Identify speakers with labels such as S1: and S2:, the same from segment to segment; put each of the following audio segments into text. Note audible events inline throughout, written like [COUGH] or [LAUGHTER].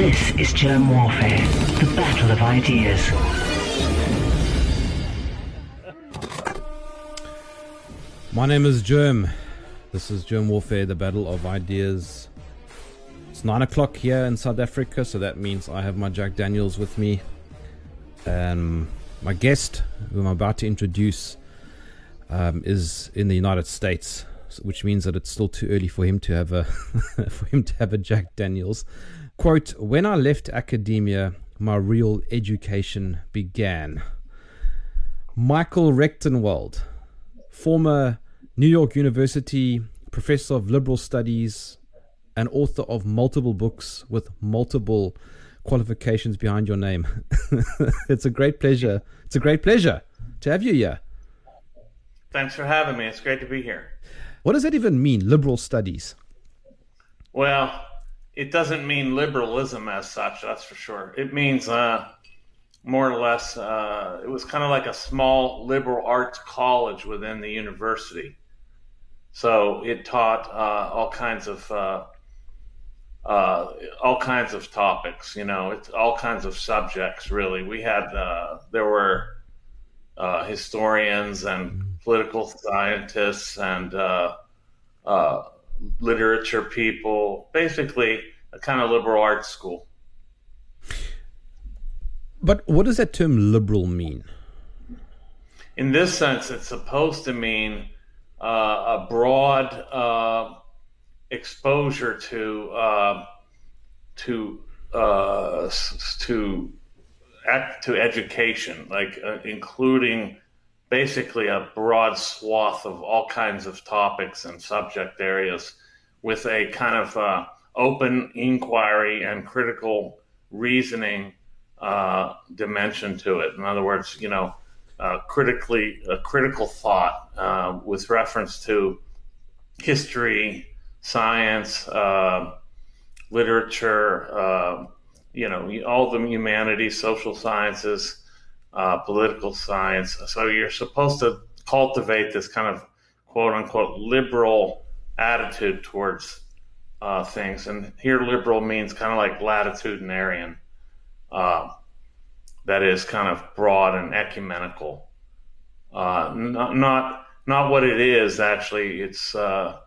S1: This is Jerm Warfare, the battle of ideas.
S2: My name is Jerm. This is Jerm Warfare, the battle of ideas. It's 9 o'clock here in South Africa, so that means I have my Jack Daniels with me. And my guest, who I'm about to introduce, um, is in the United States, which means that it's still too early for him to have a [LAUGHS] for him to have a Jack Daniels. Quote: When I left academia, my real education began. Michael Rectenwald, former New York University professor of liberal studies and author of multiple books with multiple qualifications behind your name. [LAUGHS] it's a great pleasure. It's a great pleasure to have you here.
S3: Thanks for having me. It's great to be here.
S2: What does that even mean, liberal studies?
S3: Well, it doesn't mean liberalism as such, that's for sure. It means uh, more or less, uh, it was kind of like a small liberal arts college within the university. So it taught uh, all kinds of uh, uh, all kinds of topics. You know, it's all kinds of subjects. Really, we had uh, there were historians and political scientists and literature people. Basically, a kind of liberal arts school.
S2: But what does that term liberal mean?
S3: In this sense, it's supposed to mean uh, a broad uh, exposure to uh, to uh, to to education, like uh, including basically a broad swath of all kinds of topics and subject areas, with a kind of uh, open inquiry and critical reasoning dimension to it. In other words, you know uh, critically a critical thought uh, with reference to history, science, uh, literature, uh, you know, all the humanities, social sciences, uh, political science. So you're supposed to cultivate this kind of quote unquote liberal attitude towards uh, things. And here, liberal means kind of like latitudinarian that is kind of broad and ecumenical. Uh, not, not not what it is actually. It's uh,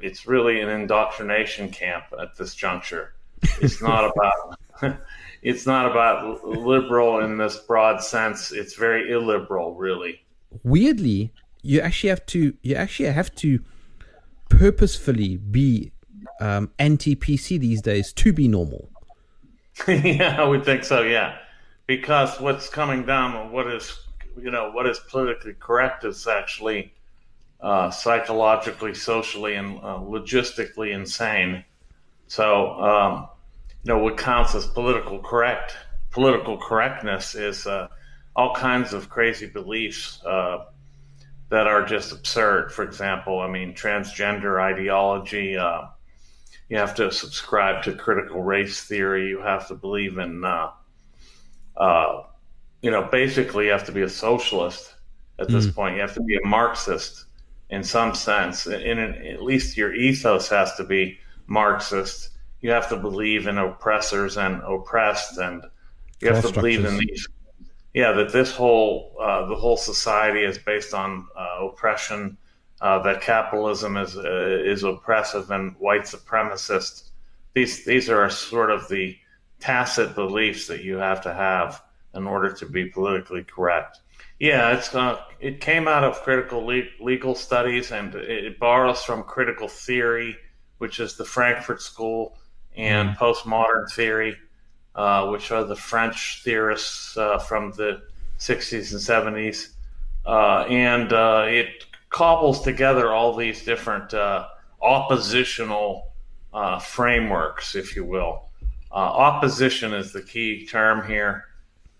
S3: it's really an indoctrination camp at this juncture. It's not about [LAUGHS] it's not about liberal in this broad sense. It's very illiberal, really.
S2: Weirdly, you actually have to you actually have to purposefully be um, anti PC these days to be normal. [LAUGHS]
S3: yeah, I would think so. Yeah, because what's coming down, what is you know what is politically correct is actually uh, psychologically, socially, and uh, logistically insane. So um, know what counts as political correct political correctness is uh, all kinds of crazy beliefs uh, that are just absurd. For example, I mean transgender ideology. Uh, you have to subscribe to critical race theory. You have to believe in uh, uh, you know, basically you have to be a socialist at this mm. point. You have to be a Marxist in some sense. In, in, at least your ethos has to be Marxist. You have to believe in oppressors and oppressed, and you have to believe in these. Yeah, that this whole uh, the whole society is based on uh, oppression. Uh, that capitalism is uh, is oppressive and white supremacist. These these are sort of the tacit beliefs that you have to have in order to be politically correct. Yeah, it's uh, it came out of critical le- legal studies and it borrows from critical theory, which is the Frankfurt School, and mm. postmodern theory, uh, which are the French theorists uh, from the 60s and 70s. Uh, and uh, it cobbles together all these different uh, oppositional frameworks, if you will. Uh, opposition is the key term here.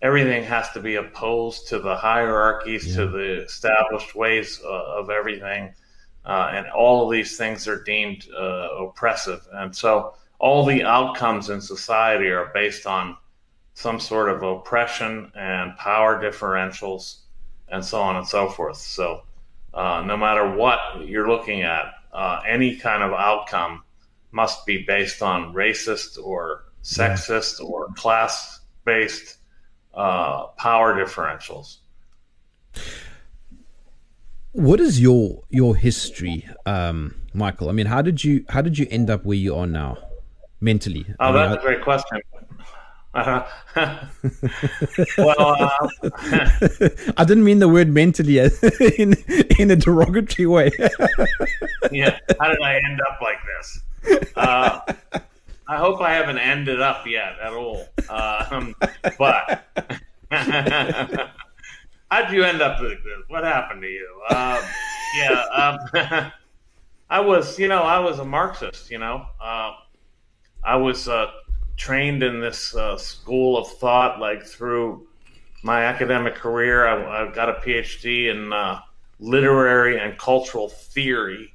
S3: Everything has to be opposed to the hierarchies, yeah. to the established ways uh, of everything. Uh, and all of these things are deemed uh, oppressive. And so all the outcomes in society are based on some sort of oppression and power differentials and so on and so forth. So uh, no matter what you're looking at, uh, any kind of outcome must be based on racist or sexist or class based uh, power differentials.
S2: What is your your history, um, Michael? I mean, how did you how did you end up where you are now, mentally?
S3: Oh,
S2: I mean,
S3: that's a great question. Uh, [LAUGHS] well, uh, [LAUGHS]
S2: I didn't mean the word mentally [LAUGHS] in in a derogatory way.
S3: yeah. How did I end up like this? Uh, I hope I haven't ended up yet at all. Um, but how'd you end up like this? What happened to you? Um, yeah. Um, I was, you know, I was a Marxist. You know, uh, I was uh, trained in this uh, school of thought, like through my academic career. I, I got a PhD in uh, literary and cultural theory.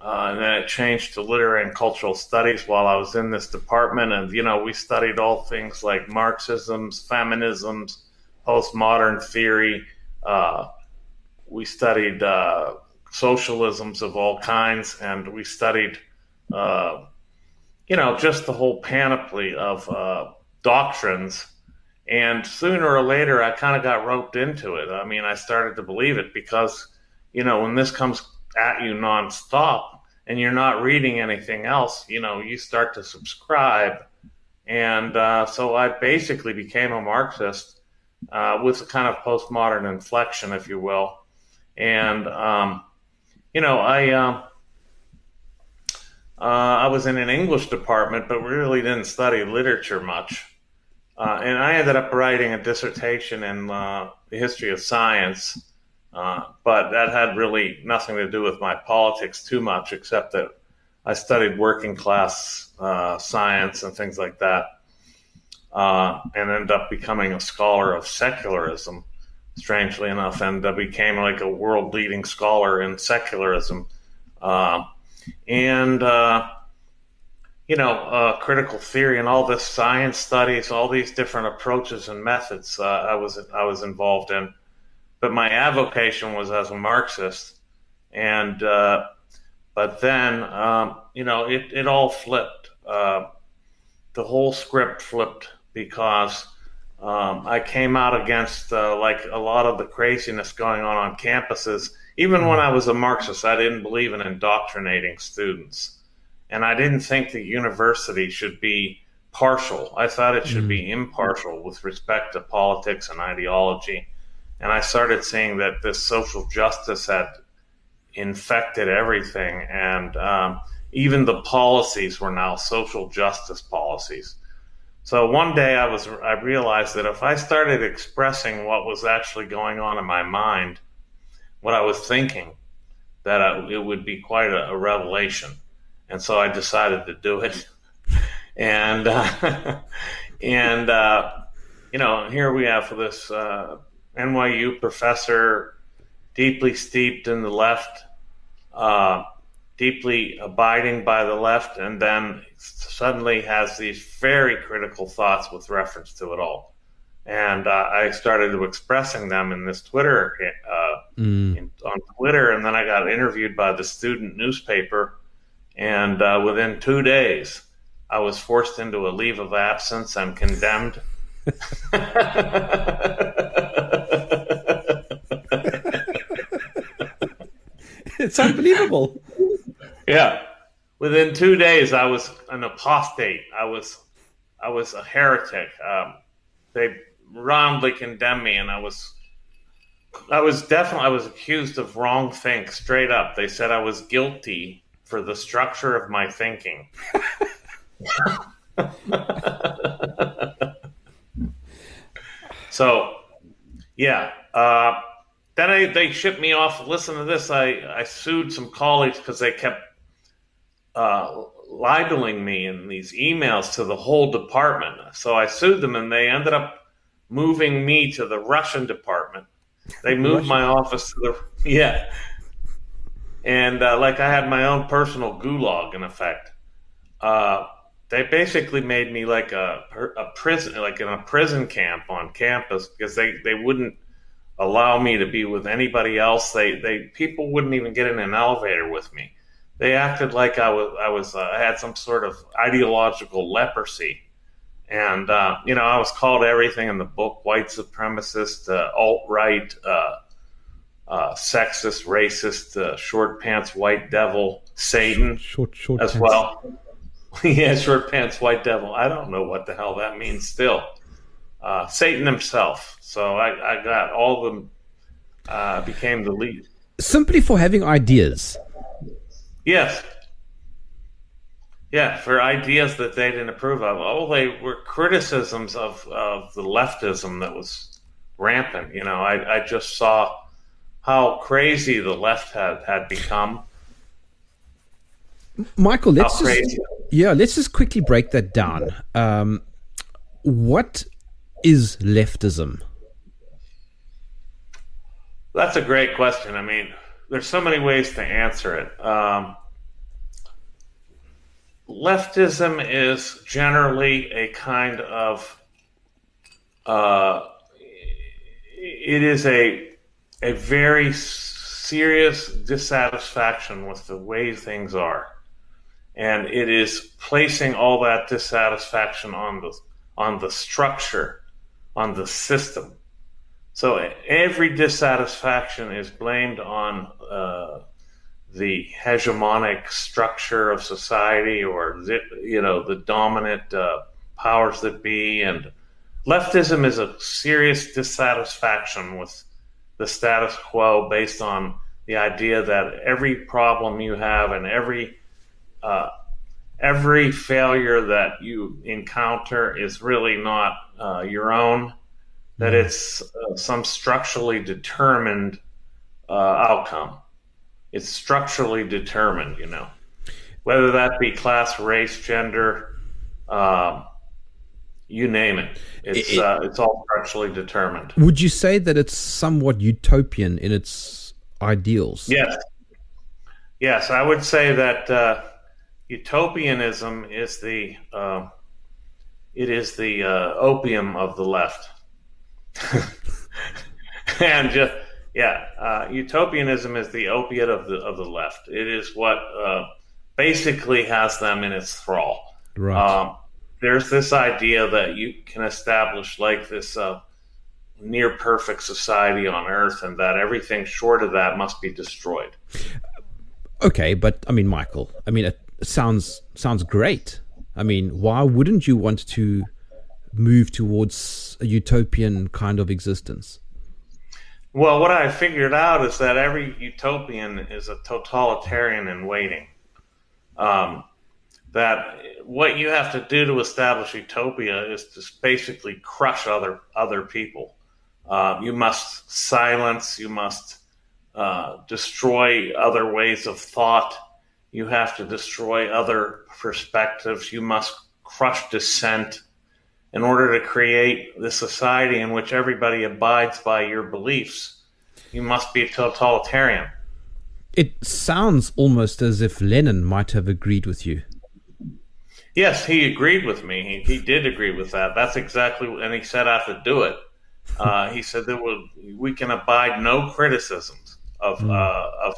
S3: Uh, and then it changed to literary and cultural studies while I was in this department. And, you know, we studied all things like Marxisms, feminisms, postmodern theory. Uh, we studied uh, socialisms of all kinds, and we studied uh, you know, just the whole panoply of uh, doctrines. And sooner or later, I kind of got roped into it. I mean, I started to believe it because, you know, when this comes at you nonstop and you're not reading anything else, you know, you start to subscribe. And uh, so I basically became a Marxist uh, with a kind of postmodern inflection, if you will. And, um, you know, I. Uh, uh, I was in an English department, but really didn't study literature much. Uh, and I ended up writing a dissertation in uh, the history of science, uh, but that had really nothing to do with my politics too much, except that I studied working class uh, science and things like that, uh, and ended up becoming a scholar of secularism, strangely enough, and I became like a world leading scholar in secularism and uh, you know uh, critical theory and all this science studies, all these different approaches and methods. Uh, I was I was involved in, but my avocation was as a Marxist, and uh, but then um, you know it it all flipped. Uh, the whole script flipped because. Um, I came out against uh, like a lot of the craziness going on on campuses even when I was a Marxist, I didn't believe in indoctrinating students. And I didn't think the university should be partial. I thought it should mm. be impartial with respect to politics and ideology. And I started seeing that this social justice had infected everything. And um, even the policies were now social justice policies. So one day I was I realized that if I started expressing what was actually going on in my mind, what I was thinking, that I, it would be quite a, a, revelation. And so I decided to do it. [LAUGHS] and, uh, [LAUGHS] and, uh, you know, here we have this uh, NYU professor, deeply steeped in the left, uh, deeply abiding by the left, and then suddenly has these very critical thoughts with reference to it all and uh, I started expressing them in this Twitter uh, mm. in, on Twitter, and then I got interviewed by the student newspaper, and uh, within two days, I was forced into a leave of absence and condemned. [LAUGHS]
S2: it's unbelievable.
S3: Yeah, within two days, I was an apostate. I was, I was a heretic. Um, they roundly condemned me, and I was, I was definitely, I was accused of wrong think straight up. They said I was guilty for the structure of my thinking. [LAUGHS] so, yeah. Uh, then I, they shipped me off. Listen to this. I, I sued some colleagues because they kept uh, libeling me in these emails to the whole department. So I sued them, and they ended up moving me to the Russian department. They moved my office to the [LAUGHS] yeah, and uh, like I had my own personal gulag in effect. Uh, they basically made me like a a prison, like in a prison camp on campus because they they wouldn't allow me to be with anybody else. They they people wouldn't even get in an elevator with me. They acted like I was I was uh, I had some sort of ideological leprosy And, uh, you know, I was called everything in the book white supremacist, uh, alt right, uh, uh, sexist, racist, uh, short pants, white devil, Satan
S2: Short, short
S3: as
S2: pants.
S3: well. [LAUGHS] yeah, short pants, white devil. I don't know what the hell that means still. Uh, Satan himself. So I, I got all the, uh, became the lead.
S2: Simply for having ideas.
S3: Yes. Yeah, for ideas that they didn't approve of. Oh, they were criticisms of, of the leftism that was rampant. You know, I, I just saw how crazy the left had, had become.
S2: Michael, let's just
S3: crazy.
S2: yeah, let's just quickly break that down. Um, what is leftism?
S3: That's a great question. I mean, there's so many ways to answer it. Um, leftism is generally a kind of uh, it is a a very serious dissatisfaction with the way things are, and it is placing all that dissatisfaction on the on the structure, on the system. So every dissatisfaction is blamed on uh, the hegemonic structure of society, or the, you know the dominant uh, powers that be, and leftism is a serious dissatisfaction with the status quo based on the idea that every problem you have and every uh, every failure that you encounter is really not uh, your own that it's uh, some structurally determined uh, outcome. It's structurally determined, you know, whether that be class, race, gender, um, you name it. It's
S2: It- it-
S3: uh, it's all structurally determined.
S2: Would you say that it's somewhat utopian in its ideals?
S3: Yes, yes, I would say that uh, utopianism is the uh, it is the uh, opium of the left, [LAUGHS] and just yeah, uh, utopianism is the opiate of the of the left. It is what uh, basically has them in its thrall.
S2: Right.
S3: Um, there's this idea that you can establish like this uh, near perfect society on Earth, and that everything short of that must be destroyed.
S2: okay, but I mean, Michael, I mean, it sounds sounds great. I mean, why wouldn't you want to move towards a utopian kind of existence?
S3: Well, what I figured out is that every utopian is a totalitarian in waiting. Um, that what you have to do to establish utopia is to basically crush other other people. Uh, you must silence. You must uh, destroy other ways of thought. You have to destroy other perspectives. You must crush dissent in order to create the society in which everybody abides by your beliefs. You must be a totalitarian.
S2: It sounds almost as if Lenin might have agreed with you.
S3: Yes, he agreed with me. He, he did agree with that. That's exactly, and he set out to do it. Uh, he said that we, we can abide no criticisms of uh, of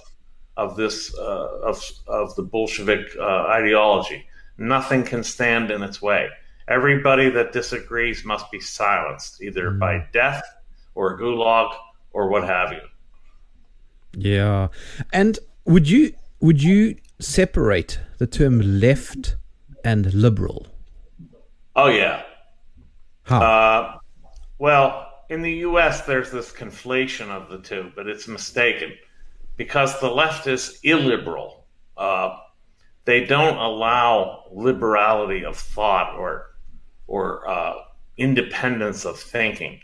S3: of this uh, of of the Bolshevik uh, ideology. Nothing can stand in its way. Everybody that disagrees must be silenced, either by death or gulag or what have you.
S2: Yeah. And would you would you separate the term left and liberal?
S3: Oh yeah.
S2: How?
S3: Uh, well, in the U.S., there's this conflation of the two, but it's mistaken because the left is illiberal. Uh, they don't allow liberality of thought or or uh, independence of thinking.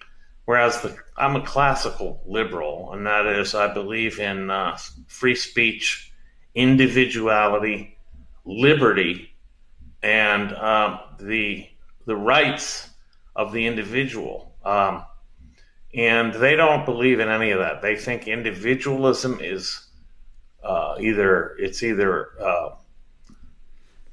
S3: Whereas the, I'm a classical liberal, and that is I believe in uh, free speech, individuality, liberty, and um, the the rights of the individual. Um, and they don't believe in any of that. They think individualism is uh, either it's either uh,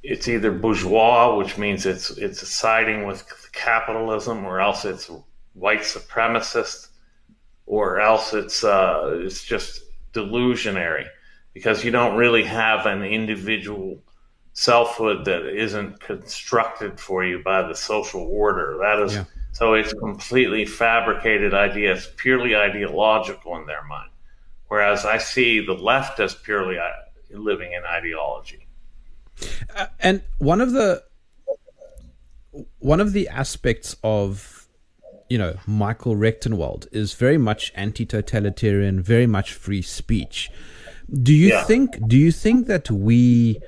S3: it's either bourgeois, which means it's it's siding with capitalism, or else it's white supremacist, or else it's uh, it's just delusionary because you don't really have an individual selfhood that isn't constructed for you by the social order. That is yeah. so it's completely fabricated ideas, purely ideological in their mind. Whereas I see the left as purely uh, living in ideology.
S2: Uh, and one of the one of the aspects of you know Michael Rectenwald is very much anti-totalitarian, very much free speech. Do you yeah. think do you think that we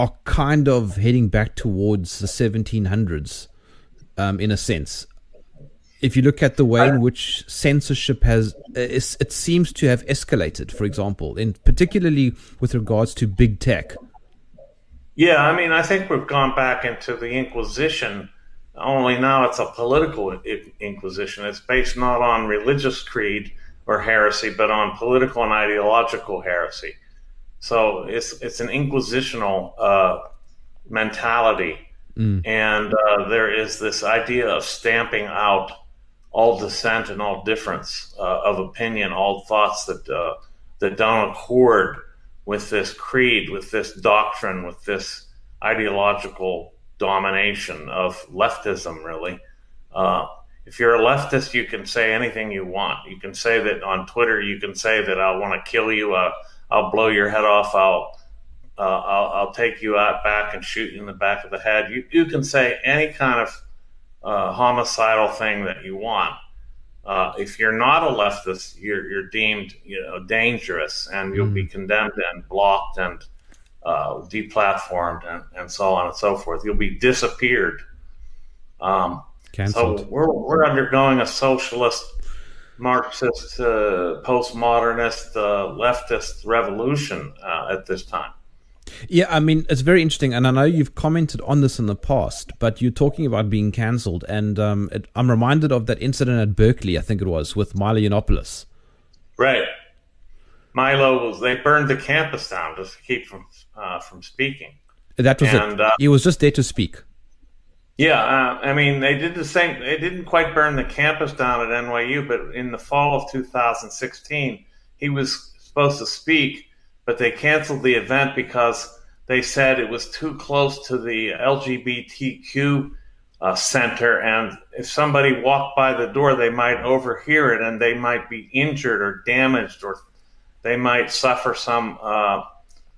S2: are kind of heading back towards the 1700s um, in a sense. If you look at the way in which censorship has, it seems to have escalated. For example, in particularly with regards to big tech.
S3: Yeah, I mean, I think we've gone back into the Inquisition. Only now it's a political inquisition. It's based not on religious creed or heresy, but on political and ideological heresy. So it's it's an inquisitional uh, mentality, mm. and uh, there is this idea of stamping out all dissent and all difference uh, of opinion, all thoughts that uh, that don't accord with this creed, with this doctrine, with this ideological domination of leftism. Really, uh, if you're a leftist, you can say anything you want. You can say that on Twitter. You can say that I want to kill you. Uh, I'll blow your head off. I'll uh, I'll, I'll, take you out back and shoot you in the back of the head. You you can say any kind of uh, homicidal thing that you want. Uh, if you're not a leftist, you're you're deemed you know dangerous, and you'll mm. be condemned and blocked and uh, deplatformed and, and so on and so forth. You'll be disappeared. Um, so we're we're undergoing a socialist Marxist, uh, postmodernist, uh, leftist revolution uh, at this time.
S2: Yeah, I mean, it's very interesting. And I know you've commented on this in the past, but you're talking about being cancelled. And um, it, I'm reminded of that incident at Berkeley, I think it was, with Milo Yiannopoulos.
S3: Right. Milo was, they burned the campus down just to keep from, uh, from speaking.
S2: That was and, it. Uh, he was just there to speak.
S3: Yeah, uh, I mean, they did the same. They didn't quite burn the campus down at NYU, but in the fall of 2016, he was supposed to speak, but they canceled the event because they said it was too close to the LGBTQ uh, center, and if somebody walked by the door, they might overhear it, and they might be injured or damaged, or they might suffer some uh,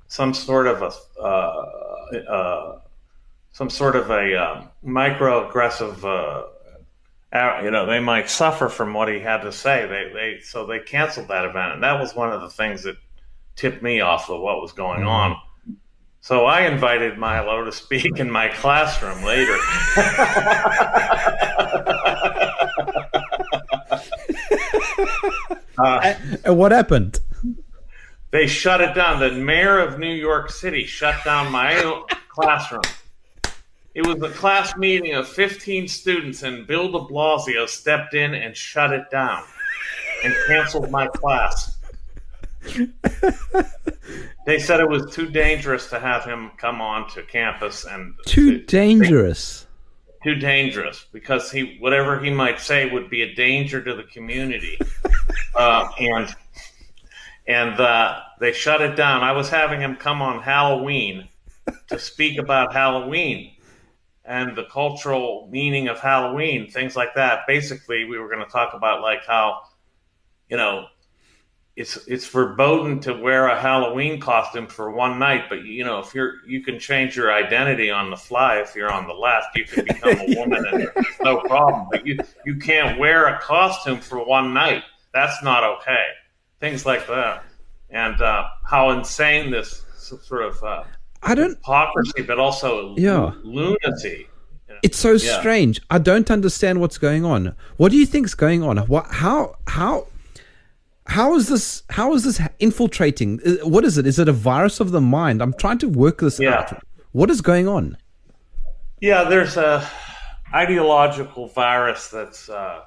S3: some sort of a uh, uh, some sort of a uh, microaggressive, uh, you know, they might suffer from what he had to say. They, they, so they canceled that event, and that was one of the things that tipped me off of what was going mm-hmm. on. So I invited Milo to speak in my classroom later. [LAUGHS]
S2: uh, and what happened?
S3: They shut it down. The mayor of New York City shut down my classroom. It was a class meeting of 15 students, and Bill de Blasio stepped in and shut it down and canceled my class. [LAUGHS] they said it was too dangerous to have him come on to campus and
S2: too to, dangerous.
S3: too dangerous because he whatever he might say would be a danger to the community, [LAUGHS] uh, and and uh, they shut it down. I was having him come on Halloween to speak about Halloween and the cultural meaning of Halloween, things like that. Basically, we were going to talk about like how, you know, it's it's verboten to wear a Halloween costume for one night, but you know, if you're you can change your identity on the fly. If you're on the left, you can become a [LAUGHS] woman, and there's no problem. But you you can't wear a costume for one night. That's not okay. Things like that, and uh, how insane this sort of uh,
S2: I don't
S3: hypocrisy, but also yeah. lunacy.
S2: It's so yeah. strange. I don't understand what's going on. What do you think's going on? What? How? How? How is this? How is this infiltrating? Uh, what is it? Is it a virus of the mind? I'm trying to work this yeah. out. What is going on?
S3: Yeah, there's a ideological virus that's uh,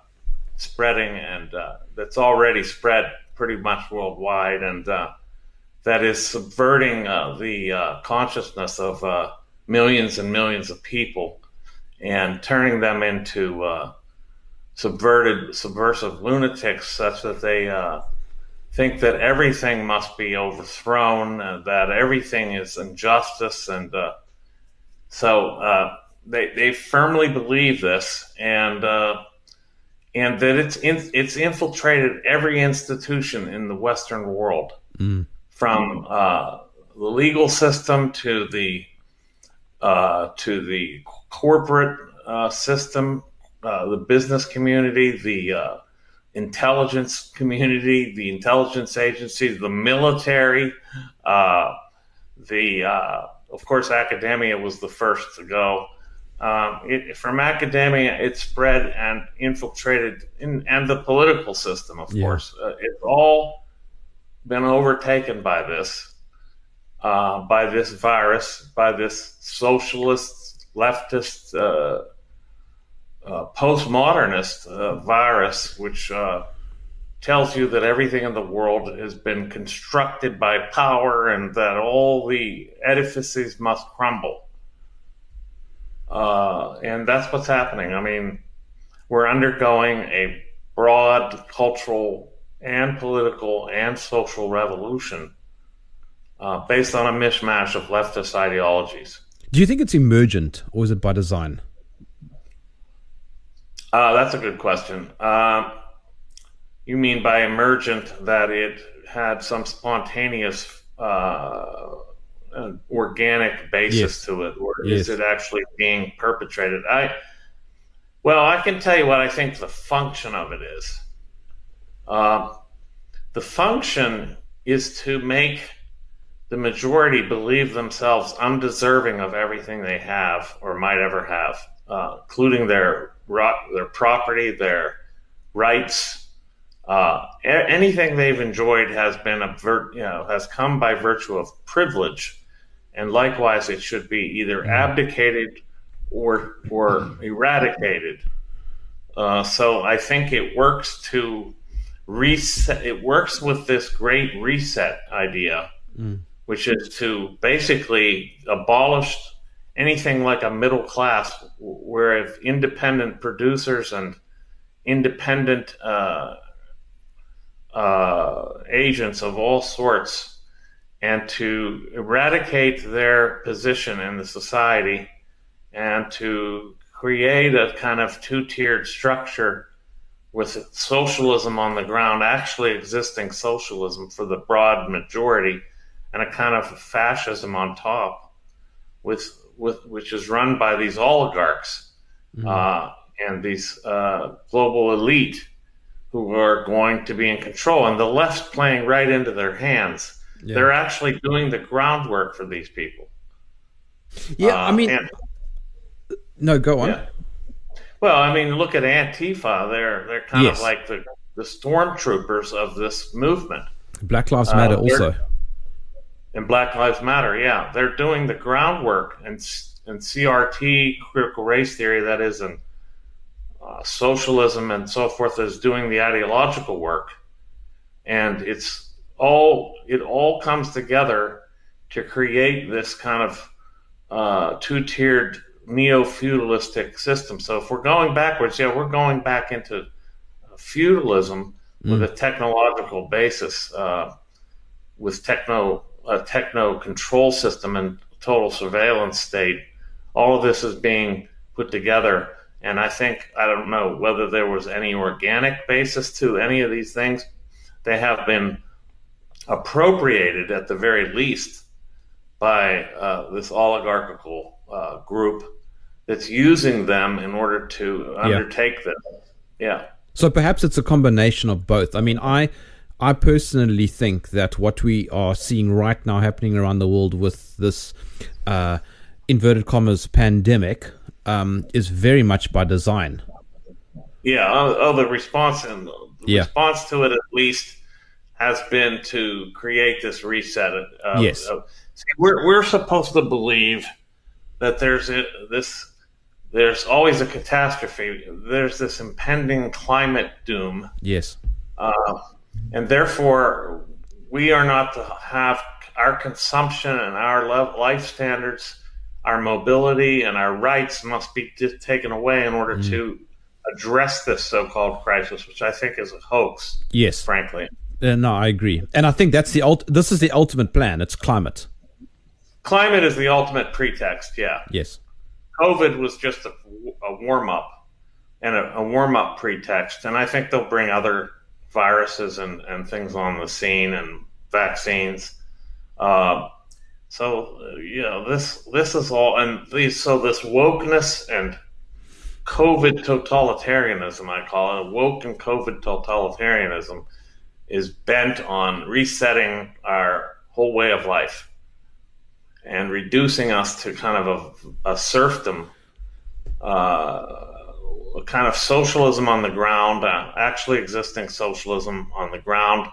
S3: spreading, and uh, that's already spread pretty much worldwide, and uh, that is subverting uh, the uh, consciousness of uh, millions and millions of people and turning them into uh, subverted, subversive lunatics, such that they uh, think that everything must be overthrown, uh, that everything is injustice, and uh, so uh, they they firmly believe this, and uh, and that it's in, it's infiltrated every institution in the Western world,
S2: Mm.
S3: from uh, the legal system to the uh, to the corporate uh, system, uh, the business community, the uh, intelligence community, the intelligence agencies, the military, uh, the uh, of course academia was the first to go. Um, it, from academia, it spread and infiltrated, in, and the political system, of
S2: Yeah.
S3: course. Uh, it's all been overtaken by this, uh, by this virus, by this socialist, leftist, uh, postmodernist uh, virus, which uh, tells you that everything in the world has been constructed by power and that all the edifices must crumble. Uh, and that's what's happening. I mean, we're undergoing a broad cultural and political and social revolution uh, based on a mishmash of leftist ideologies.
S2: Do you think it's emergent or is it by design?
S3: Uh, that's a good question. Um you mean by emergent that it had some spontaneous, uh, uh, organic basis
S2: Yes.
S3: to it, or
S2: Yes.
S3: is it actually being perpetrated? I well, I can tell you what I think the function of it is. Uh, the function is to make the majority believe themselves undeserving of everything they have or might ever have, uh, including their their property, their rights. Uh, anything they've enjoyed has been a you know has come by virtue of privilege, and likewise it should be either abdicated or or [LAUGHS] eradicated. Uh, so I think it works to reset. It works with this great reset idea, which is to basically abolish anything like a middle class, where if independent producers and independent uh, uh, agents of all sorts, and to eradicate their position in the society, and to create a kind of two-tiered structure with socialism on the ground, actually existing socialism for the broad majority, and a kind of fascism on top, with with which is run by these oligarchs uh, and these uh, global elite who are going to be in control, and the left's playing right into their hands.
S2: Yeah.
S3: They're actually doing the groundwork for these people.
S2: Yeah,
S3: Uh,
S2: I mean,
S3: and-
S2: no, go on.
S3: yeah. Well, I mean, look at Antifa. They're they're kind
S2: Yes.
S3: of like the the stormtroopers of this movement.
S2: Black Lives Matter
S3: Uh,
S2: also.
S3: And Black Lives Matter, yeah, they're doing the groundwork and and CRT, critical race theory, that is, and uh, socialism and so forth, is doing the ideological work, and it's all it all comes together to create this kind of uh, two-tiered neo-feudalistic system. So if we're going backwards, yeah, we're going back into feudalism with a technological basis, uh, with techno a techno control system and total surveillance state. All of this is being put together, and I think I don't know whether there was any organic basis to any of these things. They have been appropriated at the very least by uh, this oligarchical uh, group that's using them in order to undertake this. Yeah.
S2: So perhaps it's a combination of both. I mean, I I personally think that what we are seeing right now happening around the world with this uh, inverted commas pandemic um, is very much by design.
S3: Yeah, oh, oh the response and the
S2: Yeah.
S3: response to it at least has been to create this reset. Uh,
S2: Yes.
S3: uh, see, we're we're supposed to believe that there's a, this there's always a catastrophe. There's this impending climate doom,
S2: Yes.
S3: uh, and therefore we are not to have our consumption and our life standards, our mobility and our rights must be taken away in order to address this so-called crisis, which I think is a hoax,
S2: Yes.
S3: frankly.
S2: Uh, no, I agree, and I think that's the ult- This is the ultimate plan. It's climate.
S3: Climate is the ultimate pretext. Yeah.
S2: Yes.
S3: COVID was just a, a warm up and a, a warm up pretext, and I think they'll bring other viruses and, and things on the scene and vaccines. Uh, so you know this this is all and these so this wokeness and COVID totalitarianism I call it woke and COVID totalitarianism is bent on resetting our whole way of life and reducing us to kind of a, a serfdom, uh, a kind of socialism on the ground, uh, actually existing socialism on the ground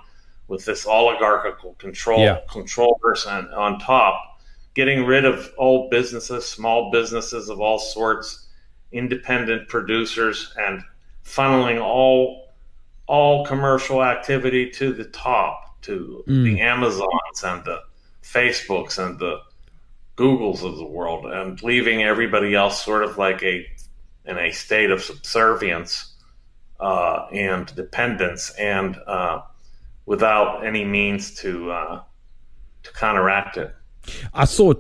S3: with this oligarchical control
S2: Yeah.
S3: controllers and on top, getting rid of old businesses, small businesses of all sorts, independent producers, and funneling all all commercial activity to the top, to the Amazons and the Facebooks and the Googles of the world, and leaving everybody else sort of like a in a state of subservience uh, and dependence, and uh, without any means to uh, to counteract it.
S2: I saw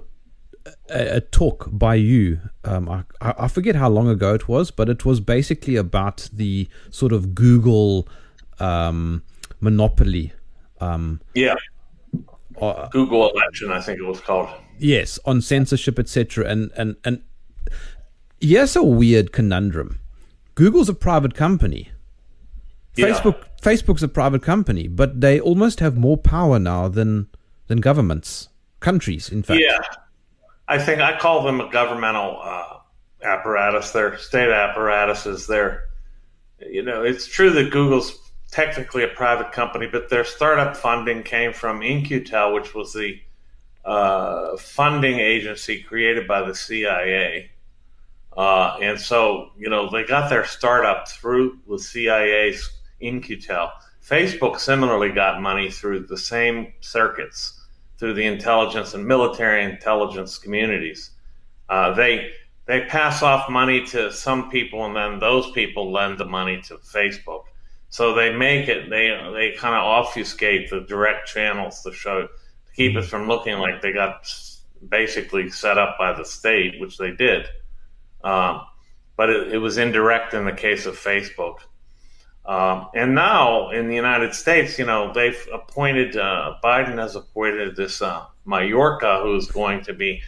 S2: a, a talk by you. Um, I, I forget how long ago it was, but it was basically about the sort of Google um, monopoly. Um,
S3: Yeah,
S2: uh,
S3: Google election, I think it was called.
S2: yes, on censorship, etc. And and and here's a weird conundrum. Google's a private company.
S3: Yeah.
S2: Facebook Facebook's a private company, but they almost have more power now than than governments, countries. In fact,
S3: Yeah, I think I call them a governmental uh, apparatus. They're state apparatuses. They're, you know, it's true that Google's technically a private company, but their startup funding came from In-Q-Tel, which was the uh, funding agency created by the CIA. Uh, and so, you know, they got their startup through the CIA's In-Q-Tel. Facebook similarly got money through the same circuits through the intelligence and military intelligence communities. Uh, they they pass off money to some people, and then those people lend the money to Facebook. So they make it they they kind of obfuscate the direct channels to show to keep it from looking like they got basically set up by the state, which they did. Um, but it, it was indirect in the case of Facebook. Um, and now in the United States, you know, they've appointed, uh, Biden has appointed this uh, Mallorca who's going to be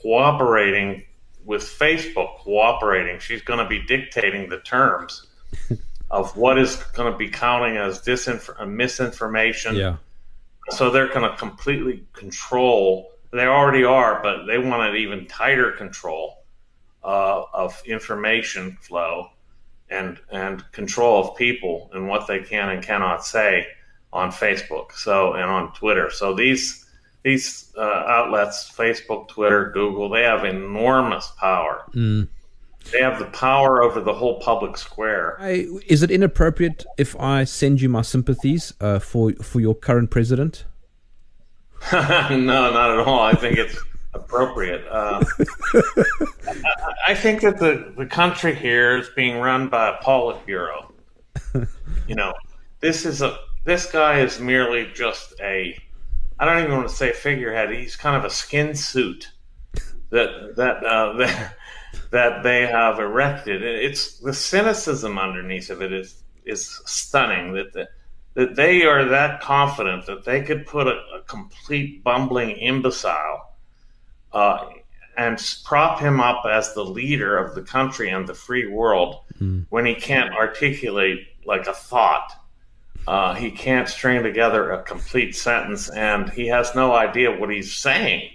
S3: cooperating with Facebook, cooperating. She's going to be dictating the terms [LAUGHS] of what is going to be counting as disinf- uh, misinformation.
S2: yeah,
S3: So they're going to completely control. They already are, but they want an even tighter control uh, of information flow and and control of people and what they can and cannot say on Facebook. So and on Twitter. So these these uh, outlets, Facebook, Twitter, Google, they have enormous power. They have the power over the whole public square.
S2: I, is it inappropriate if I send you my sympathies uh, for for your current president? [LAUGHS]
S3: no, not at all. I think it's appropriate. I, I think that the, the country here is being run by a Politburo. you know, this is a this guy is merely just a I don't even want to say figurehead. He's kind of a skin suit that that uh, [LAUGHS] that, that they have erected. It's the cynicism underneath of it is is stunning. That the, that they are that confident that they could put a, a complete bumbling imbecile uh, and prop him up as the leader of the country and the free world when he can't articulate like a thought. Uh, he can't string together a complete sentence, and he has no idea what he's saying.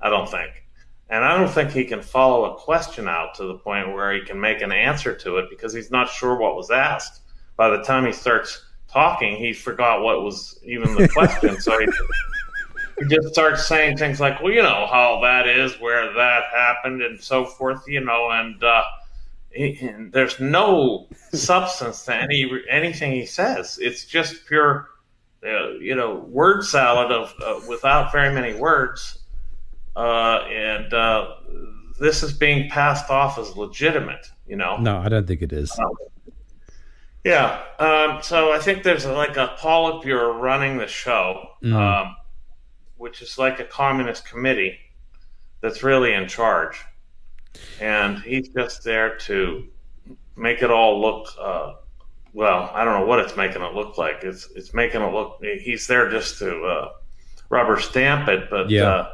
S3: I don't think, and I don't think he can follow a question out to the point where he can make an answer to it because he's not sure what was asked. By the time he starts talking, he forgot what was even the [LAUGHS] question. so he just starts saying things like, "Well, you know how that is, where that happened, and so forth." You know, and, uh, and there's no substance to any anything he says. It's just pure, uh, you know, word salad of uh, without very many words, uh, and uh, this is being passed off as legitimate. You know,
S2: No, I don't think it is.
S3: Yeah. Um, so I think there's like a Politburo running the show, um, which is like a communist committee that's really in charge. And he's just there to make it all look, uh, well, I don't know what it's making it look like. It's, it's making it look, he's there just to uh, rubber stamp it. But
S2: Yeah.
S3: uh,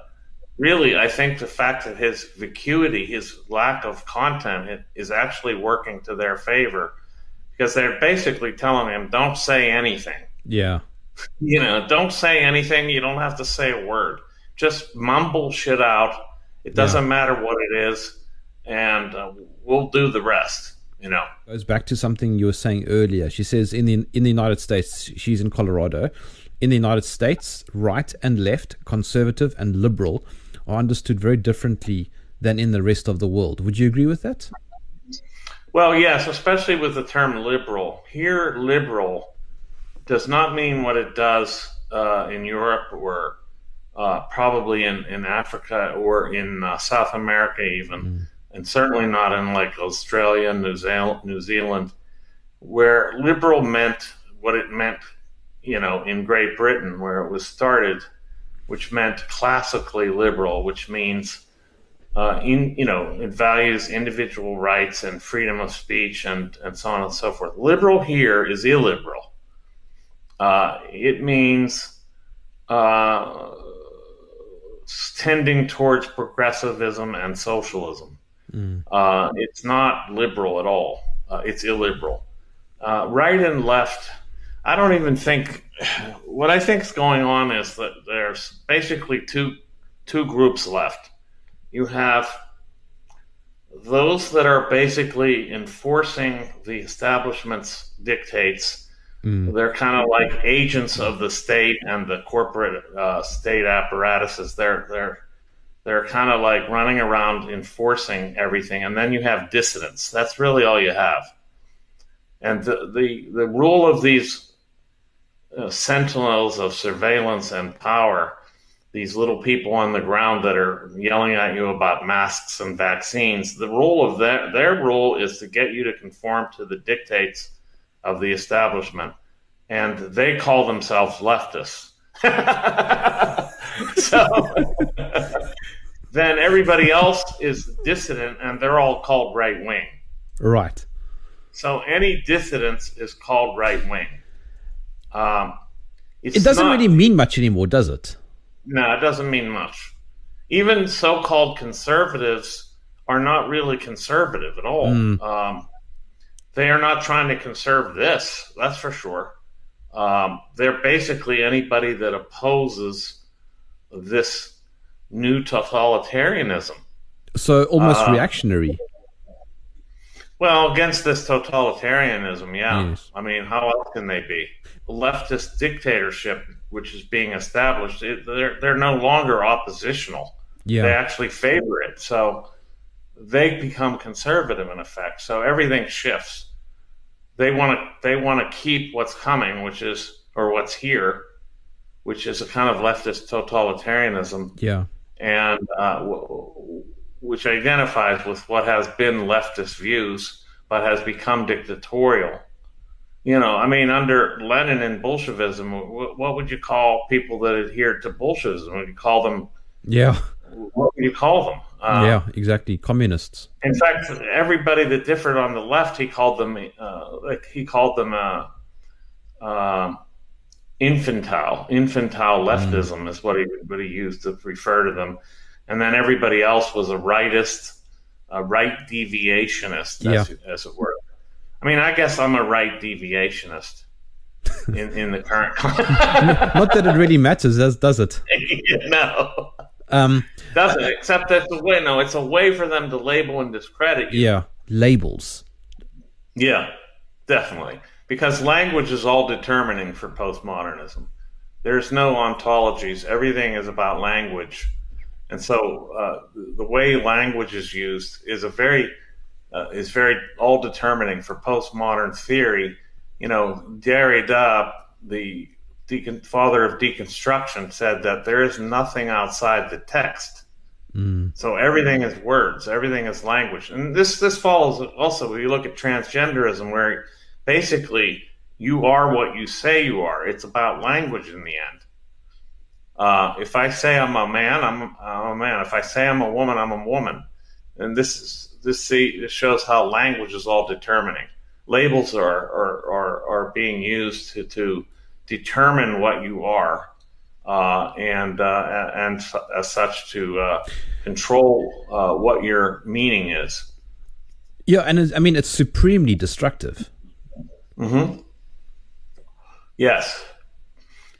S3: really, I think the fact that his vacuity, his lack of content, it, is actually working to their favor because they're basically telling him, "Don't say anything.
S2: Yeah.
S3: You know, don't say anything. You don't have to say a word. Just mumble shit out. It doesn't matter what it is, and uh, we'll do the rest." You know.
S2: goes back to something you were saying earlier. She says in the in the United States, she's in Colorado. In the United States, right and left, conservative and liberal, are understood very differently than in the rest of the world. Would you agree with that?
S3: Well, yes, especially with the term liberal. Here, liberal does not mean what it does uh, in Europe or uh, probably in, in Africa or in uh, South America, even, and certainly not in like Australia, New Zealand, New Zealand, where liberal meant what it meant, you know, in Great Britain, where it was started, which meant classically liberal, which means uh, in you know it values individual rights and freedom of speech and and so on and so forth. Liberal here is illiberal. Uh, it means uh, tending towards progressivism and socialism. Uh, it's not liberal at all. Uh, it's illiberal. Uh, right and left. I don't even think. [SIGHS] What I think is going on is that there's basically two two groups left you have those that are basically enforcing the establishment's dictates. They're kind of like agents of the state and the corporate uh, state apparatuses. They're they're they're kind of like running around enforcing everything, and then you have dissidents. That's really all you have. And the the, the rule of these uh, sentinels of surveillance and power these little people on the ground that are yelling at you about masks and vaccines. The role of their their role is to get you to conform to the dictates of the establishment, and they call themselves leftists. [LAUGHS] so then everybody else is dissident, and they're all called right wing.
S2: Right.
S3: So any dissidence is called right wing. Um,
S2: It doesn't
S3: not-
S2: really mean much anymore, does it?
S3: no, it doesn't mean much. Even so-called conservatives are not really conservative at all. Um, they are not trying to conserve this. That's for sure. Um, they're basically anybody that opposes this new totalitarianism.
S2: So almost
S3: Uh,
S2: reactionary.
S3: Well, against this totalitarianism, yeah.
S2: Yes.
S3: I mean, how else can they be? Leftist dictatorship, which is being established, it, they're they're no longer oppositional.
S2: Yeah.
S3: They actually favor it, so they become conservative in effect. So everything shifts. They want to they want to keep what's coming, which is or what's here, which is a kind of leftist totalitarianism
S2: Yeah.
S3: and uh, w- which identifies with what has been leftist views but has become dictatorial. You know, I mean, under Lenin and Bolshevism, wh- what would you call people that adhered to Bolshevism? Would you call them?
S2: Yeah.
S3: What would you call them? Uh,
S2: yeah, exactly. Communists.
S3: In fact, everybody that differed on the left, he called them uh, like he called them uh, um infantile. Infantile leftism is what he what he used to refer to them. And then everybody else was a rightist, a right deviationist, as, as it were. I mean, I guess I'm a right deviationist [LAUGHS] in, in the current. [LAUGHS]
S2: Not that it really matters, does it? [LAUGHS]
S3: no,
S2: Um,
S3: doesn't. Except that's a way. No, it's a way for them to label and discredit you.
S2: yeah. Labels.
S3: Yeah, definitely. Because language is all determining for postmodernism. There's no ontologies. Everything is about language. And so uh, the way language is used is a very uh, is very all determining for postmodern theory. You know, Derrida, the decon- father of deconstruction, said that there is nothing outside the text. So everything is words, everything is language, and this this follows also. When you look at transgenderism, where basically you are what you say you are. It's about language in the end. Uh, if I say I'm a man, I'm, I'm, a man. If I say I'm a woman, I'm a woman. And this is this see this shows how language is all determining. Labels are are, are, are being used to, to determine what you are, uh, and uh, and as such to uh, control uh, what your meaning is.
S2: Yeah, and I mean it's supremely destructive.
S3: Mm-hmm. Yes,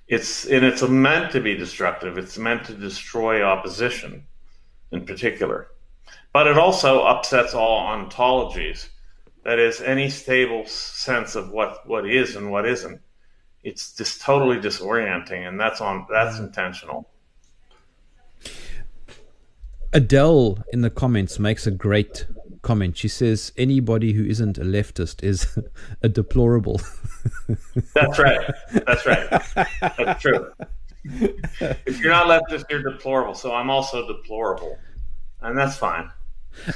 S3: it's and it's meant to be destructive. It's meant to destroy opposition, in particular, but it also upsets all ontologies. That is, any stable sense of what what is and what isn't. It's just totally disorienting, and that's on that's mm. intentional.
S2: Adele in the comments makes a great comment. She says anybody who isn't a leftist is [LAUGHS] a deplorable. [LAUGHS]
S3: That's right. That's right. That's true. If you're not leftist, you're deplorable. So I'm also deplorable, and that's fine.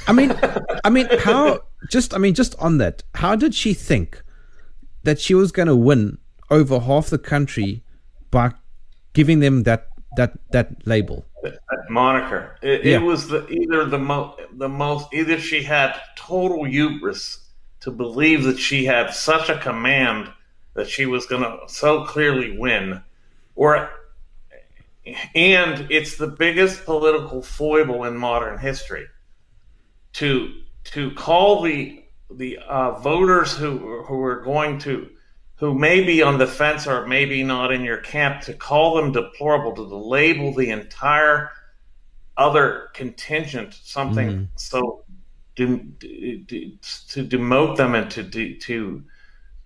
S2: I mean, I mean, how? Just, I mean, just on that, how did she think that she was going to win over half the country by giving them that that that label?
S3: That moniker. It, yeah. it was the either the most the most either she had total hubris to believe that she had such a command that she was going to so clearly win, or and it's the biggest political foible in modern history to to call the the uh, voters who who are going to who may be on the fence or maybe not in your camp to call them deplorable to label the entire other contingent something mm. so to, to demote them and to to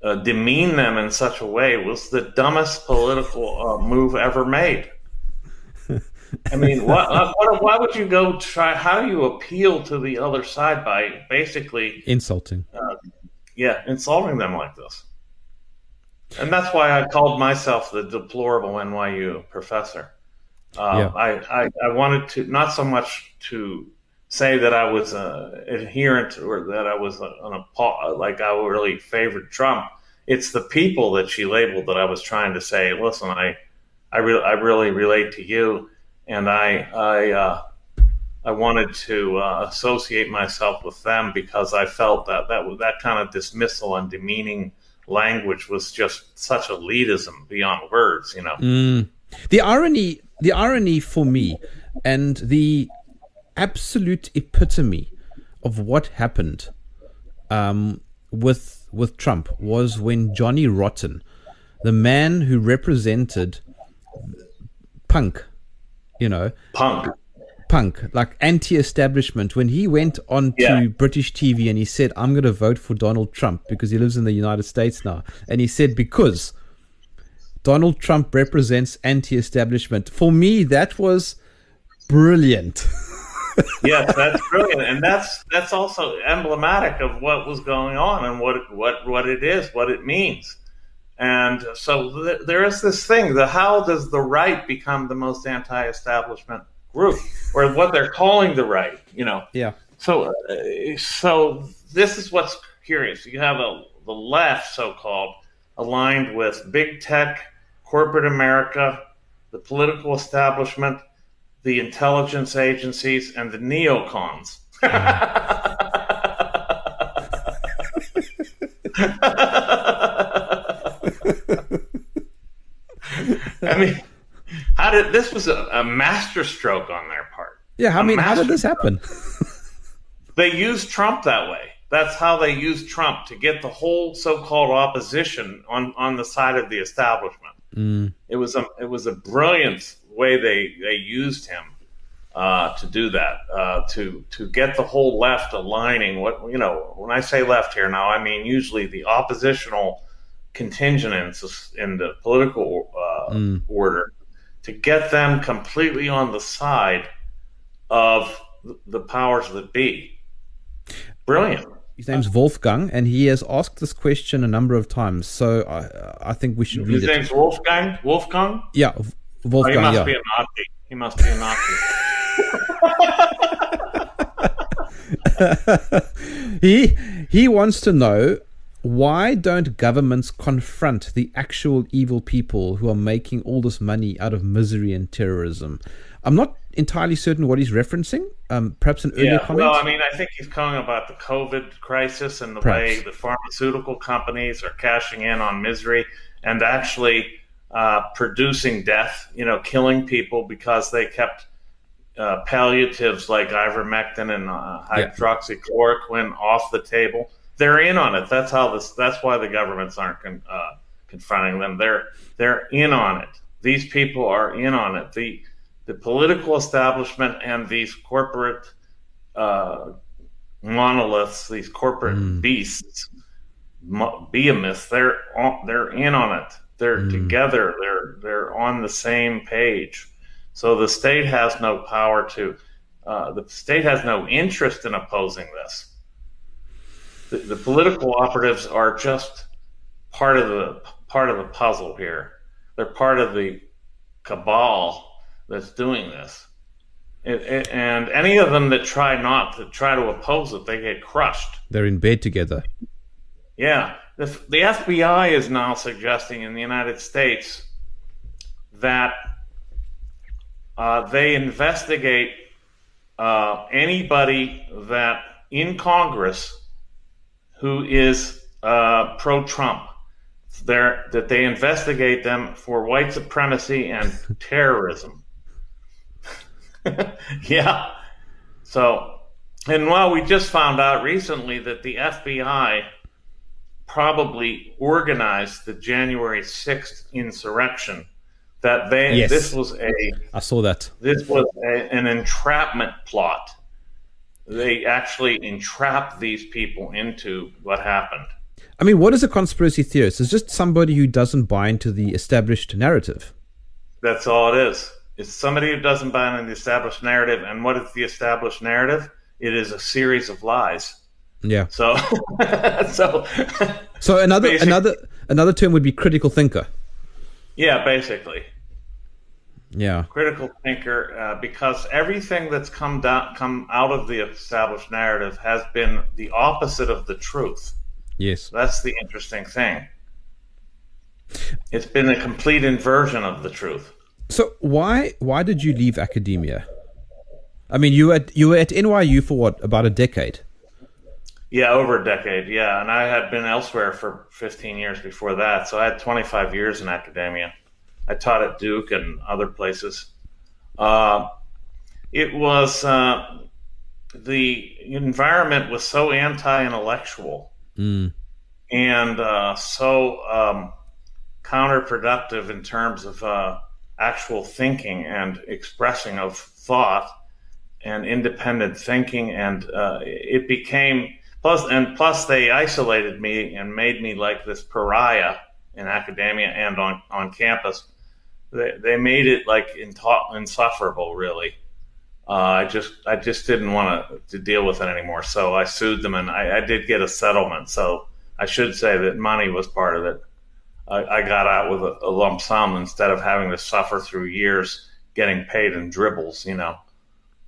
S3: uh, demean them in such a way was the dumbest political uh, move ever made. I mean, [LAUGHS] what, what, why would you go try? How do you appeal to the other side by basically
S2: insulting?
S3: Uh, yeah, insulting them like this. And that's why I called myself the deplorable NYU professor. Uh, yeah. I, I, I wanted to not so much to say that I was an adherent or that I was an like I really favored Trump. It's the people that she labeled that I was trying to say. Listen, I I, re- I really relate to you, and I I uh, I wanted to uh, associate myself with them because I felt that that that kind of dismissal and demeaning language was just such elitism beyond words. You know,
S2: mm. the irony the irony for me and the absolute epitome of what happened um, with with Trump was when Johnny Rotten, the man who represented punk, you know,
S3: punk,
S2: punk, like anti-establishment, when he went on yeah. to British TV and he said, "I'm going to vote for Donald Trump because he lives in the United States now," and he said because. Donald Trump represents anti-establishment. For me, that was brilliant. [LAUGHS]
S3: yes, that's brilliant, and that's that's also emblematic of what was going on and what what what it is, what it means. And so th- there is this thing: the how does the right become the most anti-establishment group, or what they're calling the right? You know.
S2: Yeah.
S3: So uh, so this is what's curious. You have a the left, so-called, aligned with big tech, corporate America, the political establishment the intelligence agencies, and the neocons. [LAUGHS] [LAUGHS] I mean, how did this was a, a masterstroke on their part?
S2: Yeah, I mean, how did this happen?
S3: they used Trump that way. That's how they used Trump to get the whole so-called opposition on, on the side of the establishment.
S2: Mm.
S3: It was a it was a brilliant way they they used him uh, to do that uh, to to get the whole left aligning. What you know when I say left here now, I mean usually the oppositional contingent in, in the political uh, mm. order to get them completely on the side of the powers that be. Brilliant.
S2: His name's Wolfgang, and he has asked this question a number of times. So I, I think we should
S3: read
S2: His
S3: it. His name's Wolfgang. Wolfgang.
S2: Yeah, Wolfgang.
S3: Oh, he must
S2: yeah.
S3: be a Nazi. He must be a Nazi. [LAUGHS]
S2: he he wants to know why don't governments confront the actual evil people who are making all this money out of misery and terrorism? I'm not entirely certain what he's referencing. Um, perhaps an earlier
S3: Yeah,
S2: comment.
S3: well, I mean, I think he's talking about the COVID crisis and the way the pharmaceutical companies are cashing in on misery and actually uh, producing death, you know, killing people because they kept uh, palliatives like ivermectin and uh,
S2: Yeah.
S3: hydroxychloroquine off the table. They're in on it. That's how this. That's why the governments aren't con, uh, confronting them. They're they're in on it. These people are in on it. The the political establishment and these corporate uh, monoliths, these corporate
S2: Mm.
S3: beasts, mo- behemoths, they're on, they're in on it. They're
S2: Mm.
S3: together. They're they're on the same page. So the state has no power to. Uh, the state has no interest in opposing this. The, the political operatives are just part of the part of the puzzle here. They're part of the cabal that's doing this. It, it, and any of them that try not to try to oppose it, they get crushed.
S2: They're in bed together.
S3: Yeah, the, the FBI is now suggesting in the United States that uh, they investigate uh, anybody that in Congress who is uh, pro-Trump. They're, that they investigate them for white supremacy and [LAUGHS] terrorism. [LAUGHS] yeah. So, and well, we just found out recently that the FBI probably organized the January 6th insurrection. That they
S2: Yes.
S3: this was a
S2: I saw that.
S3: this was a, an entrapment plot. They actually entrap these people into what happened.
S2: I mean, what is a conspiracy theorist? It's just somebody who doesn't buy into the established narrative.
S3: That's all it is. It's somebody who doesn't buy into the established narrative. And what is the established narrative? It is a series of lies.
S2: Yeah.
S3: So, [LAUGHS] so
S2: So another [LAUGHS] another another term would be critical thinker.
S3: yeah, basically.
S2: Yeah.
S3: critical thinker uh, because everything that's come down come out of the established narrative has been the opposite of the truth.
S2: Yes.
S3: That's the interesting thing. It's been a complete inversion of the truth.
S2: So why why did you leave academia? I mean, you were at you were at NYU for what about a decade?
S3: Yeah, over a decade. Yeah, and I had been elsewhere for 15 years before that, so I had 25 years in academia. I taught at Duke and other places. Uh, it was uh, the environment was so anti-intellectual
S2: Mm.
S3: and uh, so um, counterproductive in terms of uh, actual thinking and expressing of thought and independent thinking, and uh, it became plus and plus they isolated me and made me like this pariah in academia and on on campus. They, they made it like inta- insufferable, really. Uh, I just I just didn't want to, to deal with it anymore, so I sued them, and I, I did get a settlement. So I should say that money was part of it. I, I got out with a, a lump sum instead of having to suffer through years getting paid in dribbles. You know.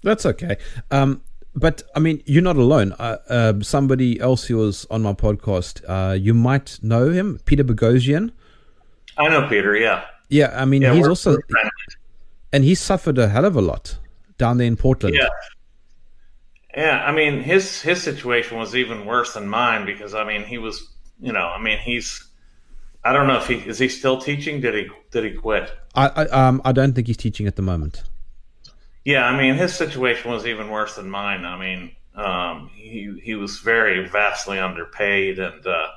S2: That's okay. Um, but I mean, you're not alone. Uh, uh, somebody else who was on my podcast, uh, you might know him, Peter Boghossian.
S3: I know Peter. Yeah.
S2: Yeah, I mean,
S3: Yeah.
S2: he's also and he suffered a hell of a lot down there in Portland.
S3: Yeah. Yeah, I mean his his situation was even worse than mine because I mean he was you know I mean he's I don't know if he is he still teaching did he did he quit
S2: I, I um I don't think he's teaching at the moment.
S3: yeah I mean his situation was even worse than mine I mean um, he he was very vastly underpaid and uh,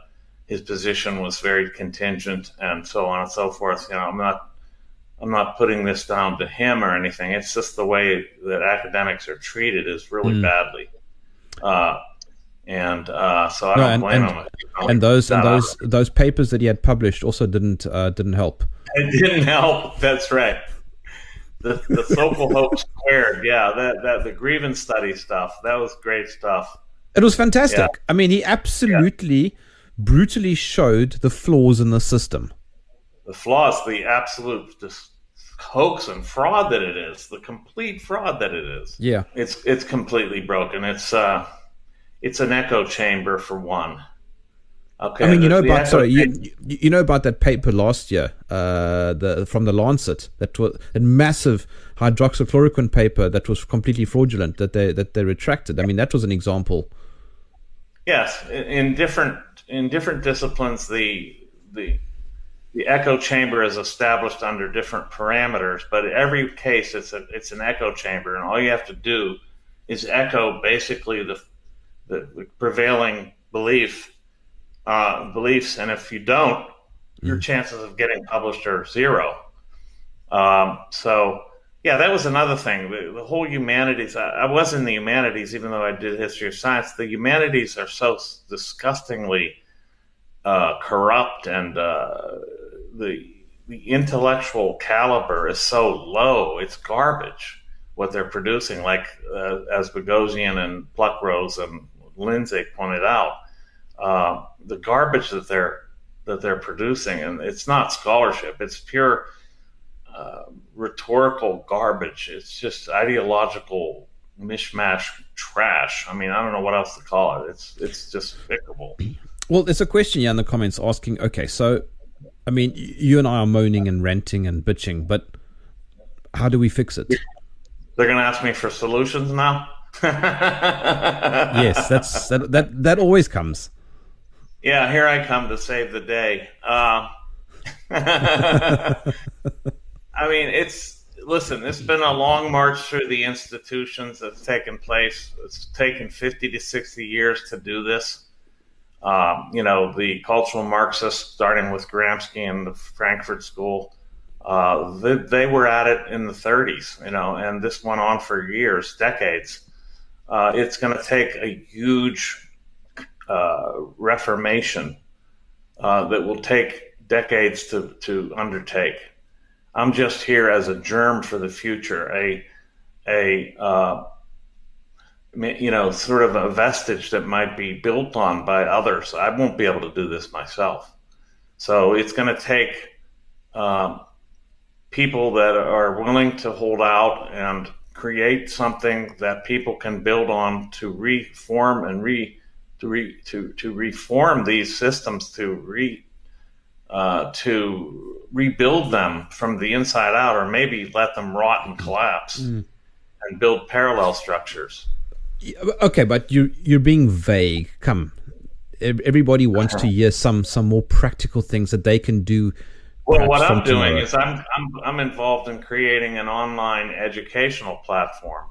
S3: his position was very contingent and so on and so forth you know I'm not I'm not putting this down to him or anything. It's just the way that academics are treated is really
S2: Mm.
S3: badly. Uh, and uh, so I
S2: No,
S3: don't
S2: and-
S3: blame
S2: and-
S3: him.
S2: And those and those those papers that he had published also didn't uh, didn't help.
S3: It didn't help. That's right. The the Sokal hope [LAUGHS] squared. Yeah, that that the grievance study stuff. That was great stuff.
S2: It was fantastic.
S3: Yeah.
S2: I mean, he absolutely brutally showed the flaws in the system.
S3: The flaws, the absolute hoax and fraud that it is, the complete fraud that it is.
S2: Yeah.
S3: It's it's completely broken. It's uh, it's an echo chamber for one.
S2: Okay. I mean, you know about sorry, you, you know about that paper last year, uh, the from the Lancet that was a massive hydroxychloroquine paper that was completely fraudulent that they that they retracted. I mean, that was an example.
S3: Yes, in different in different disciplines, the the the echo chamber is established under different parameters, but in every case it's a it's an echo chamber, and all you have to do is echo basically the the, the prevailing belief uh, beliefs, and if you don't, your mm. chances of getting published are zero. Um, so, yeah, that was another thing. The, the whole humanities. I, I, was in the humanities, even though I did history of science. The humanities are so disgustingly uh, corrupt, and uh, the the intellectual caliber is so low. It's garbage what they're producing. Like uh, as Boghossian and Pluckrose and Lindsay pointed out uh, the garbage that they're that they're producing, and it's not scholarship; it's pure uh, rhetorical garbage. It's just ideological mishmash trash. I mean, I don't know what else to call it. It's it's despicable.
S2: Well, there's a question here in the comments asking, okay, so I mean, you and I are moaning and ranting and bitching, but how do we fix it?
S3: They're going to ask me for solutions now. [LAUGHS]
S2: yes, that's that, that that always comes.
S3: Yeah, here I come to save the day. Uh, [LAUGHS] [LAUGHS] I mean, it's listen. It's been a long march through the institutions that's taken place. It's taken fifty to sixty years to do this. Um, you know, the cultural Marxists, starting with Gramsci and the Frankfurt School, uh, they, they, were at it in the 30s. You know, and this went on for years, decades. Uh, it's going to take a huge uh, reformation uh, that will take decades to, to undertake. I'm just here as a germ for the future, a a uh, you know sort of a vestige that might be built on by others. I won't be able to do this myself, so it's going to take um, people that are willing to hold out and create something that people can build on to reform and re to re, to to reform these systems to re uh, to rebuild them from the inside out, or maybe let them rot and collapse, mm. and build parallel structures.
S2: Okay, but you you're being vague. Come, everybody wants to hear some some more practical things that they can do.
S3: Well, what I'm doing tomorrow. is I'm, I'm I'm involved in creating an online educational platform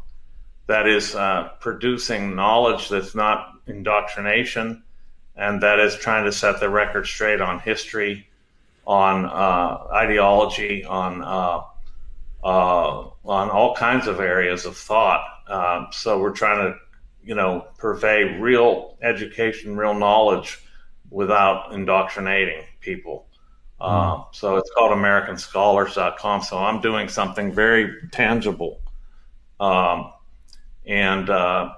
S3: that is uh, producing knowledge that's not indoctrination, and that is trying to set the record straight on history, on uh, ideology, on uh, uh on all kinds of areas of thought. Um, so we're trying to, you know, purvey real education, real knowledge, without indoctrinating people. Mm. so it's called AmericanScholars.com. So I'm doing something very tangible. Um, and uh,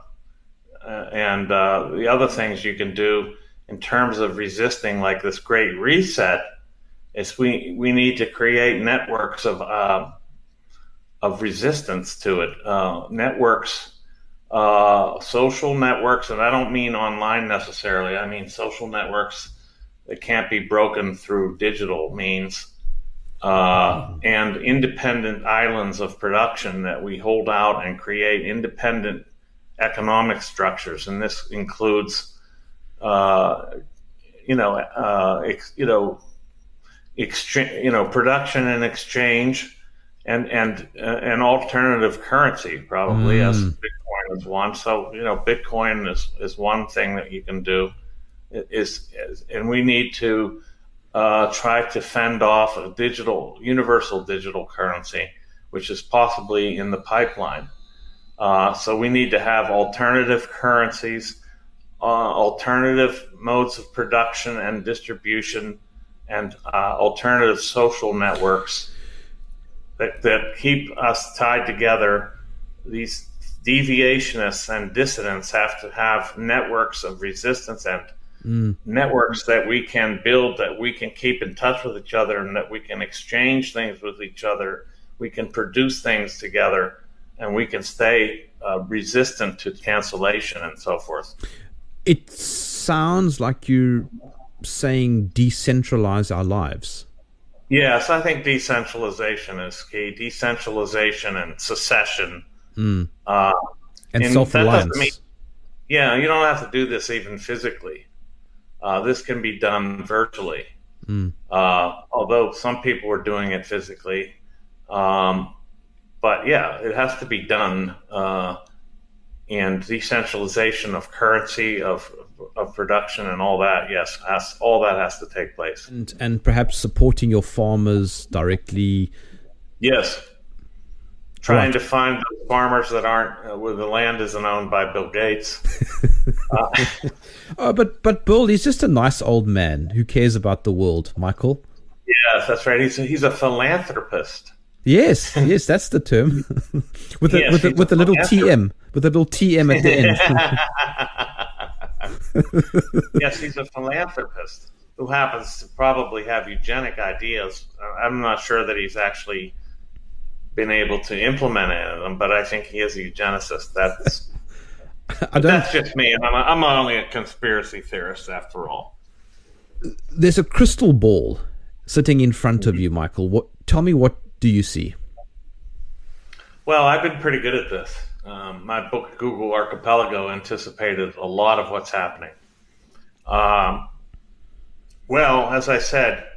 S3: and uh, the other things you can do in terms of resisting like this great reset is we we need to create networks of uh, of resistance to it. Uh, networks uh, social networks and I don't mean online necessarily. I mean social networks that can't be broken through digital means uh, and independent islands of production that we hold out and create independent economic structures, and this includes, uh, you know, uh, you know, exchange, you know, production and exchange, and and uh, an alternative currency probably mm. as Bitcoin is one. So you know, Bitcoin is is one thing that you can do. Is, is and we need to uh, try to fend off a digital, universal digital currency, which is possibly in the pipeline. Uh, so we need to have alternative currencies, uh, alternative modes of production and distribution, and uh, alternative social networks that, that keep us tied together. These deviationists and dissidents have to have networks of resistance and mm. networks that we can build, that we can keep in touch with each other, and that we can exchange things with each other. We can produce things together, and we can stay uh, resistant to cancellation and so forth.
S2: It sounds like you're saying decentralize our lives.
S3: Yes, I think decentralization is key. Decentralization and secession. Mm. Uh,
S2: and, and self reliance.
S3: Yeah, you don't have to do this even physically. Uh, this can be done virtually. Mm. Uh, although some people are doing it physically. Um, but yeah, it has to be done. And decentralization of currency, of of production, and all that. Yes, has, all that has to take place.
S2: And and perhaps supporting your farmers directly.
S3: Yes, trying right. to find the farmers that aren't uh, where the land isn't owned by Bill Gates. [LAUGHS]
S2: uh, oh, [LAUGHS] but but Bill, he's just a nice old man who cares about the world, Michael.
S3: Yes, that's right. He's a, he's a philanthropist.
S2: Yes, [LAUGHS] yes, that's the term. [LAUGHS] with a, yes, with a, with a little TM, with a little TM at
S3: the end. [LAUGHS] yes, he's a philanthropist who happens to probably have eugenic ideas. Uh, I'm not sure that he's actually been able to implement any of them, but I think he is a eugenicist. That's that's just me. I'm, a, I'm only a conspiracy theorist after all.
S2: There's a crystal ball sitting in front of mm-hmm. you, Michael. What? Tell me what do you see?
S3: Well, I've been pretty good at this. Um, my book, Google Archipelago, anticipated a lot of what's happening. Um, well, as I said,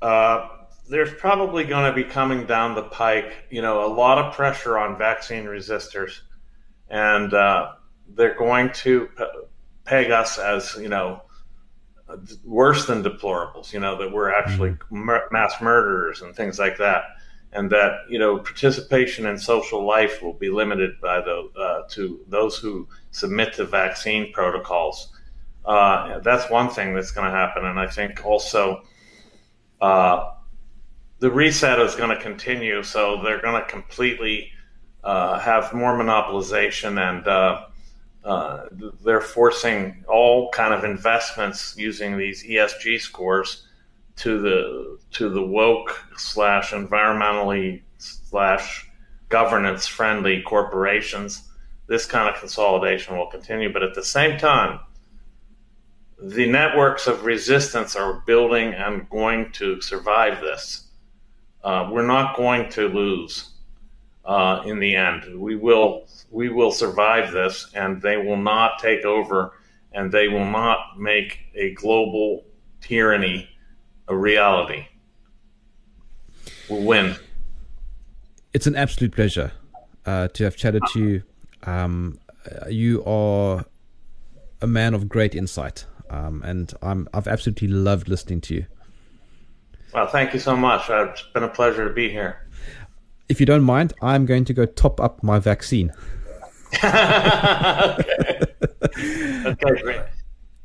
S3: uh, there's probably going to be coming down the pike, you know, a lot of pressure on vaccine resistors, and uh, they're going to peg us as, you know, worse than deplorables, you know, that we're actually mm-hmm. mass murderers and things like that. And that, you know, participation in social life will be limited by the, uh, to those who submit to vaccine protocols. Uh, that's one thing that's going to happen. And I think also uh, the reset is going to continue. So they're going to completely uh, have more monopolization and uh, uh, they're forcing all kind of investments using these ESG scores to the to the woke slash environmentally slash governance friendly corporations. This kind of consolidation will continue, but at the same time, the networks of resistance are building and going to survive this. Uh, we're not going to lose uh, in the end. We will we will survive this, and they will not take over, and they will not make a global tyranny a reality. We'll win.
S2: It's an absolute pleasure uh, to have chatted to you. Um, you are a man of great insight, um, and I'm, I've absolutely loved listening to you.
S3: Well, thank you so much. It's been a pleasure to be here.
S2: If you don't mind, I'm going to go top up my vaccine
S3: okay. [LAUGHS] okay, great.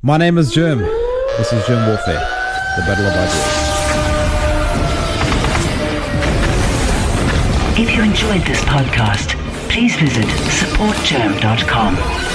S2: My name is Jerm. This is Jerm Warfare, the Battle of Ideas.
S1: If you enjoyed this podcast, please visit supportjerm.com